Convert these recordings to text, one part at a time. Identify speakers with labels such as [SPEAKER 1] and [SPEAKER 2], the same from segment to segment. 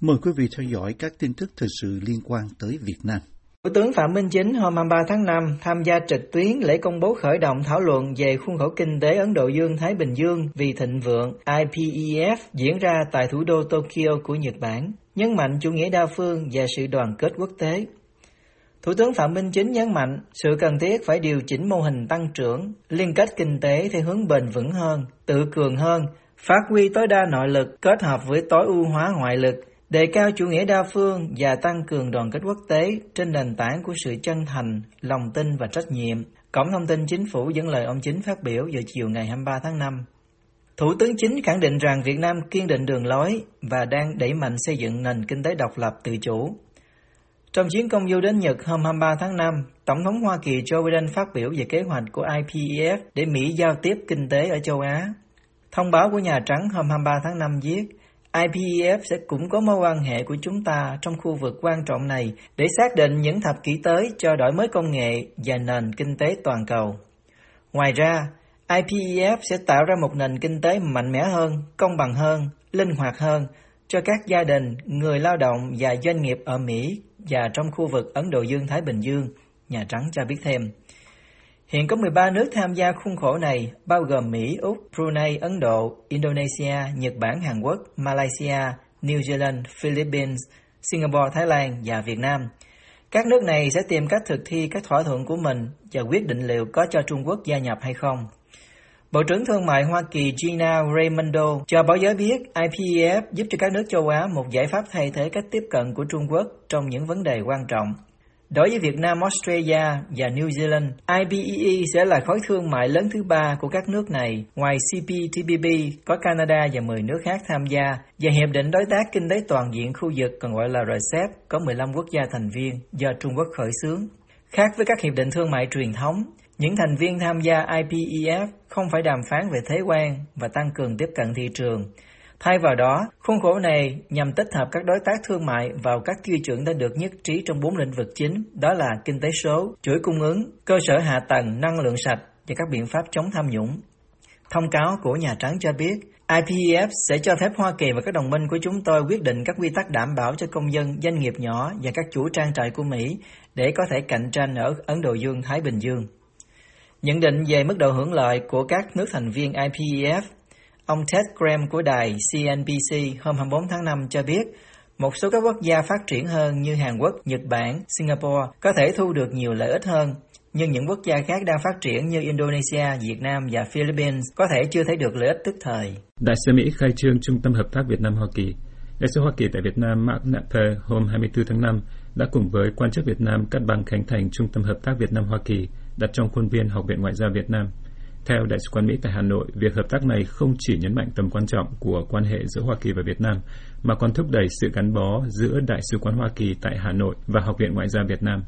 [SPEAKER 1] Mời quý vị theo dõi các tin tức thời sự liên quan tới Việt Nam.
[SPEAKER 2] Thủ tướng Phạm Minh Chính hôm 23 tháng 5 tham gia trực tuyến lễ công bố khởi động thảo luận về khuôn khổ kinh tế Ấn Độ Dương-Thái Bình Dương vì thịnh vượng IPEF diễn ra tại thủ đô Tokyo của Nhật Bản, nhấn mạnh chủ nghĩa đa phương và sự đoàn kết quốc tế. Thủ tướng Phạm Minh Chính nhấn mạnh sự cần thiết phải điều chỉnh mô hình tăng trưởng, liên kết kinh tế theo hướng bền vững hơn, tự cường hơn, phát huy tối đa nội lực kết hợp với tối ưu hóa ngoại lực, đề cao chủ nghĩa đa phương và tăng cường đoàn kết quốc tế trên nền tảng của sự chân thành, lòng tin và trách nhiệm. Cổng thông tin chính phủ dẫn lời ông Chính phát biểu vào chiều ngày 23 tháng 5. Thủ tướng Chính khẳng định rằng Việt Nam kiên định đường lối và đang đẩy mạnh xây dựng nền kinh tế độc lập tự chủ. Trong chuyến công du đến Nhật hôm 23 tháng 5, Tổng thống Hoa Kỳ Joe Biden phát biểu về kế hoạch của IPEF để Mỹ giao tiếp kinh tế ở châu Á. Thông báo của Nhà Trắng hôm 23 tháng 5 viết, IPEF sẽ cũng có mối quan hệ của chúng ta trong khu vực quan trọng này để xác định những thập kỷ tới cho đổi mới công nghệ và nền kinh tế toàn cầu. Ngoài ra, IPEF sẽ tạo ra một nền kinh tế mạnh mẽ hơn, công bằng hơn, linh hoạt hơn cho các gia đình, người lao động và doanh nghiệp ở Mỹ và trong khu vực Ấn Độ Dương-Thái Bình Dương, Nhà Trắng cho biết thêm. Hiện có 13 nước tham gia khuôn khổ này, bao gồm Mỹ, Úc, Brunei, Ấn Độ, Indonesia, Nhật Bản, Hàn Quốc, Malaysia, New Zealand, Philippines, Singapore, Thái Lan và Việt Nam. Các nước này sẽ tìm cách thực thi các thỏa thuận của mình và quyết định liệu có cho Trung Quốc gia nhập hay không. Bộ trưởng Thương mại Hoa Kỳ Gina Raimondo cho báo giới biết IPEF giúp cho các nước châu Á một giải pháp thay thế cách tiếp cận của Trung Quốc trong những vấn đề quan trọng. Đối với Việt Nam, Australia và New Zealand, IPEE sẽ là khối thương mại lớn thứ ba của các nước này. Ngoài CPTPP, có Canada và 10 nước khác tham gia, và Hiệp định Đối tác Kinh tế Toàn diện khu vực còn gọi là RCEP có 15 quốc gia thành viên do Trung Quốc khởi xướng. Khác với các hiệp định thương mại truyền thống, những thành viên tham gia IPEF không phải đàm phán về thế quan và tăng cường tiếp cận thị trường. Thay vào đó, khuôn khổ này nhằm tích hợp các đối tác thương mại vào các tiêu chuẩn đã được nhất trí trong bốn lĩnh vực chính, đó là kinh tế số, chuỗi cung ứng, cơ sở hạ tầng, năng lượng sạch và các biện pháp chống tham nhũng. Thông cáo của Nhà Trắng cho biết, IPEF sẽ cho phép Hoa Kỳ và các đồng minh của chúng tôi quyết định các quy tắc đảm bảo cho công dân, doanh nghiệp nhỏ và các chủ trang trại của Mỹ để có thể cạnh tranh ở Ấn Độ Dương-Thái Bình Dương. Nhận định về mức độ hưởng lợi của các nước thành viên IPEF, ông Ted Graham của đài CNBC hôm 24 tháng 5 cho biết một số các quốc gia phát triển hơn như Hàn Quốc, Nhật Bản, Singapore có thể thu được nhiều lợi ích hơn, nhưng những quốc gia khác đang phát triển như Indonesia, Việt Nam và Philippines có thể chưa thấy được lợi ích tức thời.
[SPEAKER 3] Đại sứ Mỹ khai trương Trung tâm Hợp tác Việt Nam Hoa Kỳ. Đại sứ Hoa Kỳ tại Việt Nam Mark Napper hôm 24 tháng 5 đã cùng với quan chức Việt Nam cắt băng khánh thành Trung tâm Hợp tác Việt Nam Hoa Kỳ đặt trong khuôn viên Học viện Ngoại giao Việt Nam. Theo Đại sứ quán Mỹ tại Hà Nội, việc hợp tác này không chỉ nhấn mạnh tầm quan trọng của quan hệ giữa Hoa Kỳ và Việt Nam, mà còn thúc đẩy sự gắn bó giữa Đại sứ quán Hoa Kỳ tại Hà Nội và Học viện Ngoại giao Việt Nam.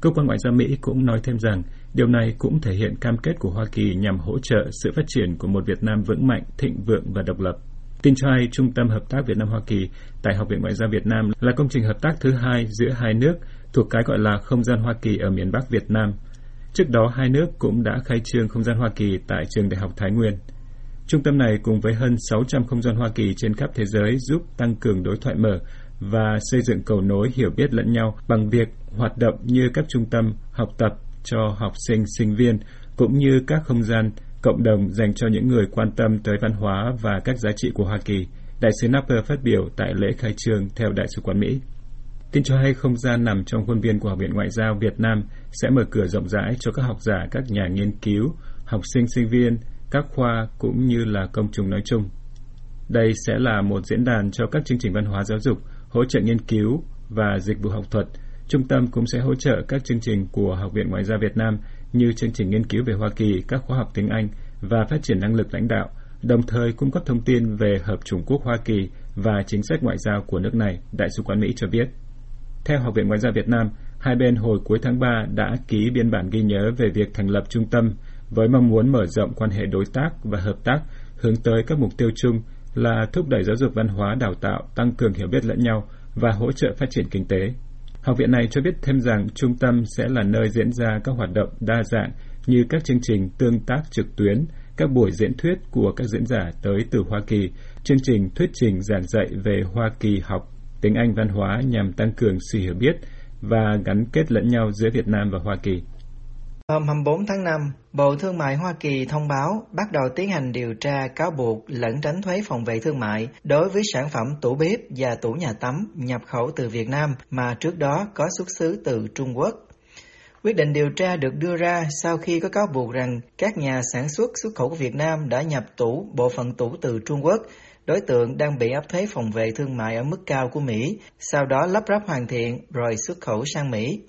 [SPEAKER 3] Cơ quan Ngoại giao Mỹ cũng nói thêm rằng điều này cũng thể hiện cam kết của Hoa Kỳ nhằm hỗ trợ sự phát triển của một Việt Nam vững mạnh, thịnh vượng và độc lập. Tin cho hay, Trung tâm Hợp tác Việt Nam-Hoa Kỳ tại Học viện Ngoại giao Việt Nam là công trình hợp tác thứ hai giữa hai nước thuộc cái gọi là không gian Hoa Kỳ ở miền Bắc Việt Nam – Trước đó, hai nước cũng đã khai trương không gian Hoa Kỳ tại trường Đại học Thái Nguyên. Trung tâm này cùng với hơn 600 không gian Hoa Kỳ trên khắp thế giới giúp tăng cường đối thoại mở và xây dựng cầu nối hiểu biết lẫn nhau bằng việc hoạt động như các trung tâm học tập cho học sinh, sinh viên, cũng như các không gian cộng đồng dành cho những người quan tâm tới văn hóa và các giá trị của Hoa Kỳ. Đại sứ Napper phát biểu tại lễ khai trương theo Đại sứ quán Mỹ. Tin cho hay không gian nằm trong khuôn viên của Học viện Ngoại giao Việt Nam sẽ mở cửa rộng rãi cho các học giả, các nhà nghiên cứu, học sinh, sinh viên, các khoa cũng như là công chúng nói chung. Đây sẽ là một diễn đàn cho các chương trình văn hóa giáo dục, hỗ trợ nghiên cứu và dịch vụ học thuật. Trung tâm cũng sẽ hỗ trợ các chương trình của Học viện Ngoại giao Việt Nam như chương trình nghiên cứu về Hoa Kỳ, các khóa học tiếng Anh và phát triển năng lực lãnh đạo, đồng thời cung cấp thông tin về Hợp chủng quốc Hoa Kỳ và chính sách ngoại giao của nước này, Đại sứ quán Mỹ cho biết. Theo Học viện Ngoại giao Việt Nam, hai bên hồi cuối tháng 3 đã ký biên bản ghi nhớ về việc thành lập trung tâm với mong muốn mở rộng quan hệ đối tác và hợp tác hướng tới các mục tiêu chung là thúc đẩy giáo dục văn hóa đào tạo, tăng cường hiểu biết lẫn nhau và hỗ trợ phát triển kinh tế. Học viện này cho biết thêm rằng trung tâm sẽ là nơi diễn ra các hoạt động đa dạng như các chương trình tương tác trực tuyến, các buổi diễn thuyết của các diễn giả tới từ Hoa Kỳ, chương trình thuyết trình giảng dạy về Hoa Kỳ học tiếng Anh văn hóa nhằm tăng cường sự hiểu biết và gắn kết lẫn nhau giữa Việt Nam và Hoa Kỳ.
[SPEAKER 2] Hôm 24 tháng 5, Bộ Thương mại Hoa Kỳ thông báo bắt đầu tiến hành điều tra cáo buộc lẫn tránh thuế phòng vệ thương mại đối với sản phẩm tủ bếp và tủ nhà tắm nhập khẩu từ Việt Nam mà trước đó có xuất xứ từ Trung Quốc. Quyết định điều tra được đưa ra sau khi có cáo buộc rằng các nhà sản xuất xuất khẩu của Việt Nam đã nhập tủ bộ phận tủ từ Trung Quốc, đối tượng đang bị áp thuế phòng vệ thương mại ở mức cao của Mỹ, sau đó lắp ráp hoàn thiện rồi xuất khẩu sang Mỹ.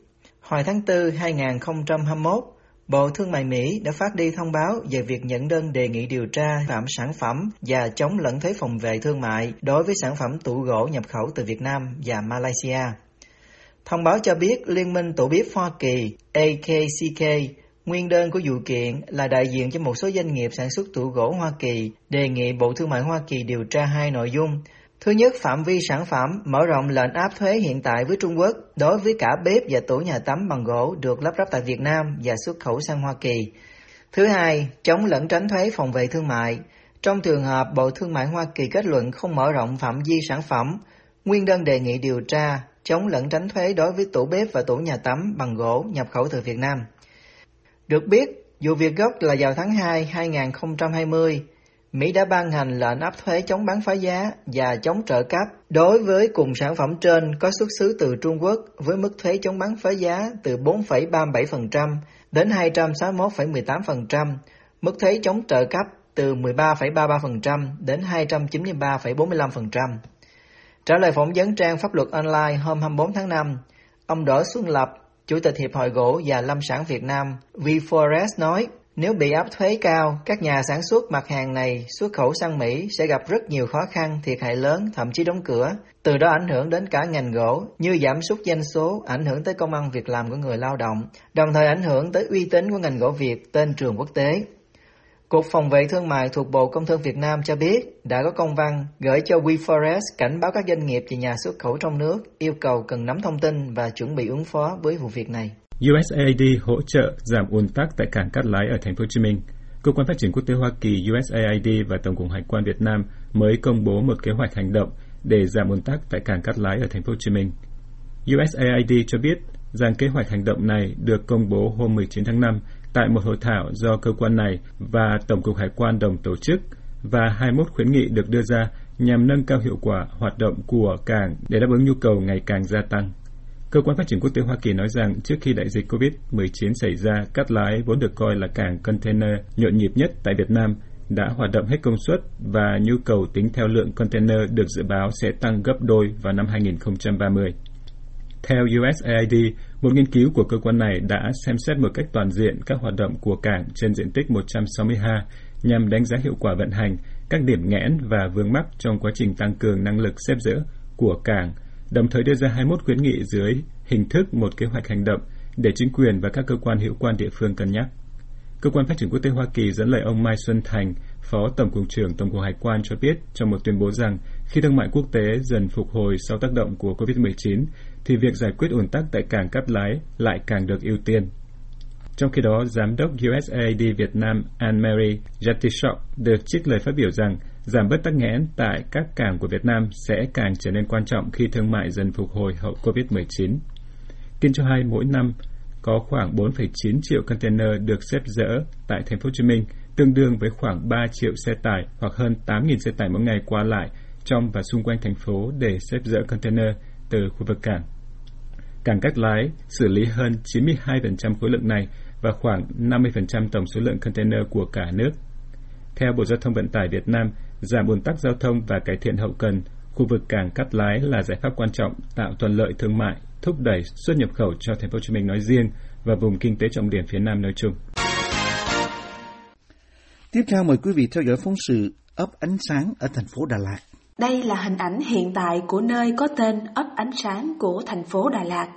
[SPEAKER 2] Hồi tháng 4 2021, Bộ Thương mại Mỹ đã phát đi thông báo về việc nhận đơn đề nghị điều tra phạm sản phẩm và chống lẫn thuế phòng vệ thương mại đối với sản phẩm tủ gỗ nhập khẩu từ Việt Nam và Malaysia. Thông báo cho biết Liên minh Tủ bếp Hoa Kỳ AKCK Nguyên đơn của vụ kiện là đại diện cho một số doanh nghiệp sản xuất tủ gỗ Hoa Kỳ đề nghị Bộ Thương mại Hoa Kỳ điều tra hai nội dung. Thứ nhất, phạm vi sản phẩm mở rộng lệnh áp thuế hiện tại với Trung Quốc đối với cả bếp và tủ nhà tắm bằng gỗ được lắp ráp tại Việt Nam và xuất khẩu sang Hoa Kỳ. Thứ hai, chống lẫn tránh thuế phòng vệ thương mại. Trong trường hợp Bộ Thương mại Hoa Kỳ kết luận không mở rộng phạm vi sản phẩm, nguyên đơn đề nghị điều tra chống lẫn tránh thuế đối với tủ bếp và tủ nhà tắm bằng gỗ nhập khẩu từ Việt Nam. Được biết, dù việc gốc là vào tháng 2 2020, Mỹ đã ban hành lệnh áp thuế chống bán phá giá và chống trợ cấp đối với cùng sản phẩm trên có xuất xứ từ Trung Quốc với mức thuế chống bán phá giá từ 4,37% đến 261,18%, mức thuế chống trợ cấp từ 13,33% đến 293,45%. Trả lời phỏng vấn trang pháp luật online hôm 24 tháng 5, ông Đỗ Xuân Lập, Chủ tịch Hiệp hội Gỗ và Lâm sản Việt Nam, VForest nói, nếu bị áp thuế cao, các nhà sản xuất mặt hàng này xuất khẩu sang Mỹ sẽ gặp rất nhiều khó khăn, thiệt hại lớn, thậm chí đóng cửa. Từ đó ảnh hưởng đến cả ngành gỗ, như giảm sút doanh số, ảnh hưởng tới công ăn việc làm của người lao động, đồng thời ảnh hưởng tới uy tín của ngành gỗ Việt tên trường quốc tế. Cục Phòng vệ Thương mại thuộc Bộ Công Thương Việt Nam cho biết đã có công văn gửi cho WeForest cảnh báo các doanh nghiệp và nhà xuất khẩu trong nước yêu cầu cần nắm thông tin và chuẩn bị ứng phó với vụ việc này.
[SPEAKER 3] USAID hỗ trợ giảm ùn tắc tại cảng Cát Lái ở thành phố Hồ Chí Minh. Cơ quan Phát triển Quốc tế Hoa Kỳ USAID và Tổng cục Hải quan Việt Nam mới công bố một kế hoạch hành động để giảm ùn tắc tại cảng Cát Lái ở thành phố Hồ Chí Minh. USAID cho biết rằng kế hoạch hành động này được công bố hôm 19 tháng 5 tại một hội thảo do cơ quan này và Tổng cục Hải quan đồng tổ chức và 21 khuyến nghị được đưa ra nhằm nâng cao hiệu quả hoạt động của cảng để đáp ứng nhu cầu ngày càng gia tăng. Cơ quan Phát triển Quốc tế Hoa Kỳ nói rằng trước khi đại dịch COVID-19 xảy ra, Cát Lái vốn được coi là cảng container nhộn nhịp nhất tại Việt Nam đã hoạt động hết công suất và nhu cầu tính theo lượng container được dự báo sẽ tăng gấp đôi vào năm 2030. Theo USAID, một nghiên cứu của cơ quan này đã xem xét một cách toàn diện các hoạt động của cảng trên diện tích 160 ha nhằm đánh giá hiệu quả vận hành, các điểm nghẽn và vướng mắc trong quá trình tăng cường năng lực xếp dỡ của cảng, đồng thời đưa ra 21 khuyến nghị dưới hình thức một kế hoạch hành động để chính quyền và các cơ quan hữu quan địa phương cân nhắc. Cơ quan Phát triển Quốc tế Hoa Kỳ dẫn lời ông Mai Xuân Thành, Phó Tổng cục trưởng Tổng cục Hải quan cho biết trong một tuyên bố rằng khi thương mại quốc tế dần phục hồi sau tác động của COVID-19, thì việc giải quyết ủn tắc tại cảng Cát Lái lại càng được ưu tiên. Trong khi đó, Giám đốc USAID Việt Nam Anne-Marie Jatishok được trích lời phát biểu rằng giảm bớt tắc nghẽn tại các cảng của Việt Nam sẽ càng trở nên quan trọng khi thương mại dần phục hồi hậu COVID-19. Tin cho hay mỗi năm có khoảng 4,9 triệu container được xếp dỡ tại thành phố Hồ Chí Minh, tương đương với khoảng 3 triệu xe tải hoặc hơn 8.000 xe tải mỗi ngày qua lại trong và xung quanh thành phố để xếp dỡ container từ khu vực cảng. Cảng cắt Lái xử lý hơn 92% khối lượng này và khoảng 50% tổng số lượng container của cả nước. Theo Bộ Giao thông Vận tải Việt Nam, giảm ùn tắc giao thông và cải thiện hậu cần, khu vực cảng Cát Lái là giải pháp quan trọng tạo thuận lợi thương mại, thúc đẩy xuất nhập khẩu cho thành phố Hồ Chí Minh nói riêng và vùng kinh tế trọng điểm phía Nam nói chung.
[SPEAKER 1] Tiếp theo mời quý vị theo dõi phóng sự ấp ánh sáng ở thành phố Đà Lạt.
[SPEAKER 4] Đây là hình ảnh hiện tại của nơi có tên ấp ánh sáng của thành phố Đà Lạt.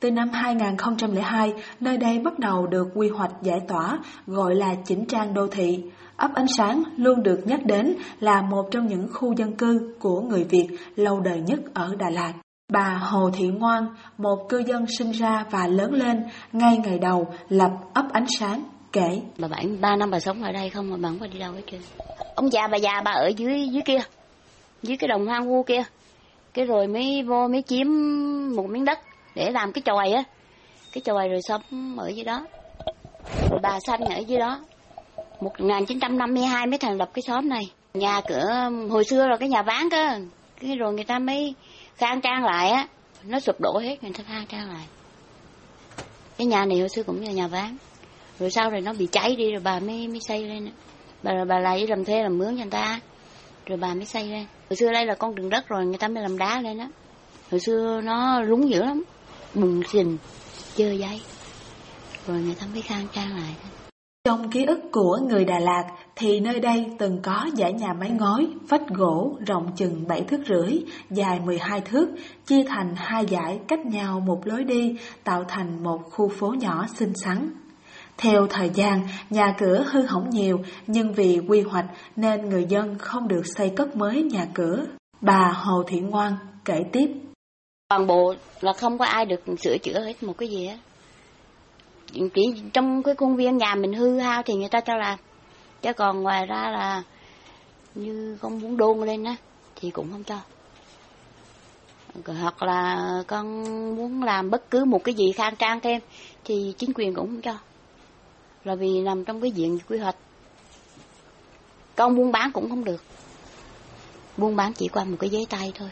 [SPEAKER 4] Từ năm 2002, nơi đây bắt đầu được quy hoạch giải tỏa gọi là chỉnh trang đô thị. Ấp ánh sáng luôn được nhắc đến là một trong những khu dân cư của người Việt lâu đời nhất ở Đà Lạt. Bà Hồ Thị Ngoan, một cư dân sinh ra và lớn lên ngay ngày đầu lập ấp ánh sáng, kể.
[SPEAKER 5] Bà bạn 3 năm bà sống ở đây không mà bà không phải đi đâu hết trơn. Ông già bà già bà ở dưới dưới kia, dưới cái đồng hoang vu kia. cái rồi mới vô mới chiếm một miếng đất để làm cái chòi á. Cái chòi rồi sống ở dưới đó. Rồi bà sanh ở dưới đó. 1952 mới thành lập cái xóm này. Nhà cửa hồi xưa rồi cái nhà ván cơ. Cái rồi người ta mới khang trang lại á. Nó sụp đổ hết người ta khang trang lại. Cái nhà này hồi xưa cũng là nhà ván rồi sau rồi nó bị cháy đi rồi bà mới mới xây lên. Bà bà lại làm thuê làm mướn cho người ta. Rồi bà mới xây lên. Hồi xưa đây là con đường đất rồi người ta mới làm đá lên đó hồi xưa nó lúng dữ lắm. Bùng xình chơ giấy. Rồi người ta mới khang trang lại.
[SPEAKER 4] Trong ký ức của người Đà Lạt thì nơi đây từng có dãy nhà mái ngói, vách gỗ rộng chừng 7 thước rưỡi, dài 12 thước, chia thành hai dãy cách nhau một lối đi, tạo thành một khu phố nhỏ xinh xắn. Theo thời gian, nhà cửa hư hỏng nhiều, nhưng vì quy hoạch nên người dân không được xây cất mới nhà cửa. Bà Hồ Thị Ngoan kể tiếp.
[SPEAKER 5] Toàn bộ là không có ai được sửa chữa hết một cái gì á. Chỉ trong cái công viên nhà mình hư hao thì người ta cho làm. Chứ còn ngoài ra là như con muốn đôn lên á thì cũng không cho. Hoặc là con muốn làm bất cứ một cái gì khang trang thêm thì chính quyền cũng không cho là vì nằm trong cái diện quy hoạch con buôn bán cũng không được buôn bán chỉ qua một cái giấy tay thôi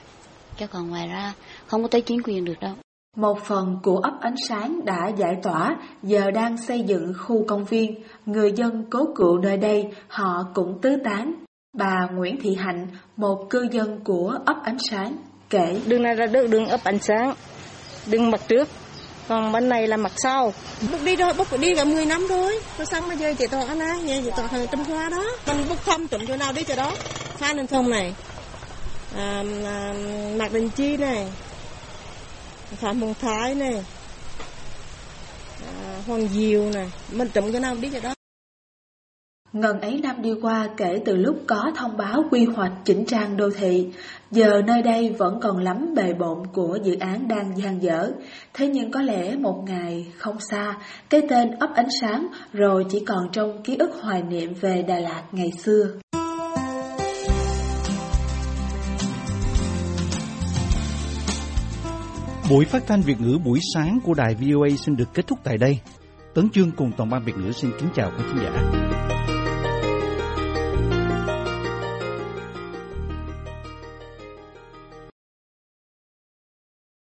[SPEAKER 5] chứ còn ngoài ra không có tới chính quyền được đâu
[SPEAKER 4] một phần của ấp ánh sáng đã giải tỏa, giờ đang xây dựng khu công viên. Người dân cố cựu nơi đây, họ cũng tứ tán. Bà Nguyễn Thị Hạnh, một cư dân của ấp ánh sáng, kể.
[SPEAKER 6] Đường này là đường, đường ấp ánh sáng, đường mặt trước, còn bên này là mặt sau. Bốc đi rồi bốc đi cả 10 năm rồi. Rồi xong bây giờ chị toàn anh á nhà chị toàn thằng trong hoa đó. Mình bốc thăm chuẩn chỗ nào đi chỗ đó. Phan lên thông này. À, à, mạc đình chi này. Phạm hồng thái này. À, hoàng diều này. Mình trồng chỗ nào đi chỗ đó.
[SPEAKER 4] Ngần ấy năm đi qua kể từ lúc có thông báo quy hoạch chỉnh trang đô thị, giờ nơi đây vẫn còn lắm bề bộn của dự án đang dang dở. Thế nhưng có lẽ một ngày không xa, cái tên ấp ánh sáng rồi chỉ còn trong ký ức hoài niệm về Đà Lạt ngày xưa.
[SPEAKER 1] Buổi phát thanh Việt ngữ buổi sáng của đài VOA xin được kết thúc tại đây. Tấn Chương cùng toàn ban Việt ngữ xin kính chào quý khán giả.